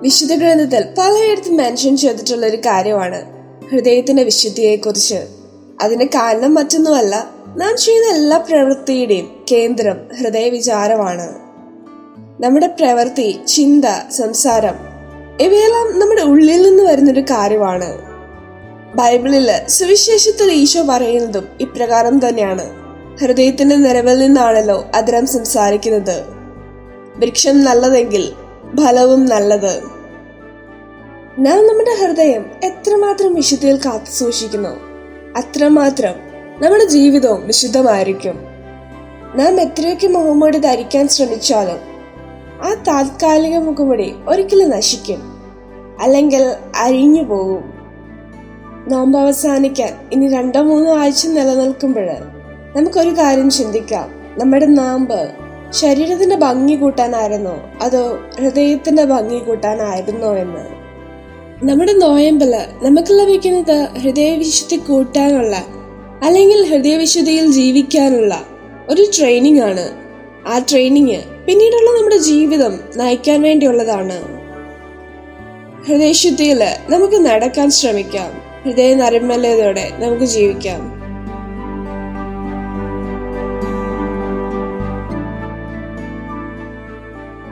വിശുദ്ധ ഗ്രന്ഥത്തിൽ പലയിടത്തും മെൻഷൻ ചെയ്തിട്ടുള്ള ഒരു കാര്യമാണ് ഹൃദയത്തിന്റെ വിശുദ്ധിയെക്കുറിച്ച്. അതിന് കാരണം മറ്റൊന്നുമല്ല നാം ചെയ്യുന്ന എല്ലാ പ്രവൃത്തിയുടെയും കേന്ദ്രം ഹൃദയ വിചാരമാണ് നമ്മുടെ പ്രവൃത്തി ചിന്ത സംസാരം ഇവയെല്ലാം നമ്മുടെ ഉള്ളിൽ നിന്ന് വരുന്നൊരു കാര്യമാണ്. ബൈബിളിൽ സുവിശേഷത്തിൽ ഈശോ പറയുന്നതും ഇപ്രകാരം തന്നെയാണ്. ഹൃദയത്തിന്റെ നിറവിൽ നിന്നാണല്ലോ അതിരം സംസാരിക്കുന്നത്. വൃക്ഷം നല്ലതെങ്കിൽ ഫലവും നല്ലത്. നാം നമ്മുടെ ഹൃദയം എത്രമാത്രം വിശുദ്ധിയിൽ കാത്തു സൂക്ഷിക്കുന്നു അത്രമാത്രം നമ്മുടെ ജീവിതവും വിശുദ്ധമായിരിക്കും. നാം എത്രയൊക്കെ മുഖംമൂടി ധരിക്കാൻ ശ്രമിച്ചാലും ആ താത്കാലിക മുഖംമൂടി ഒരിക്കലും നശിക്കും അല്ലെങ്കിൽ അരിഞ്ഞു പോകും. നോമ്പ് അവസാനിക്കാൻ ഇനി രണ്ടോ മൂന്നോ ആഴ്ച നിലനിൽക്കുമ്പോൾ നമുക്കൊരു കാര്യം ചിന്തിക്കാം. നമ്മുടെ നോമ്പ് ശരീരത്തിന്റെ ഭംഗി കൂട്ടാനായിരുന്നോ? അതോ ഹൃദയത്തിന്റെ ഭംഗി കൂട്ടാനായിരുന്നോ എന്ന്? നമ്മുടെ നോയമ്പൽ നമുക്ക് ലഭിക്കുന്നത് ഹൃദയവിശുദ്ധി കൂട്ടാനുള്ള അല്ലെങ്കിൽ ഹൃദയവിശുദ്ധിയിൽ ജീവിക്കാനുള്ള ഒരു ട്രെയിനിങ് ആണ്. ആ ട്രെയിനിങ് പിന്നീടുള്ള നമ്മുടെ ജീവിതം നയിക്കാൻ വേണ്ടിയുള്ളതാണ്. ഹൃദയശുദ്ധിയിൽ നമുക്ക് നടക്കാൻ ശ്രമിക്കാം. ഹൃദയ നരമ്പലതയോടെ നമുക്ക് ജീവിക്കാം.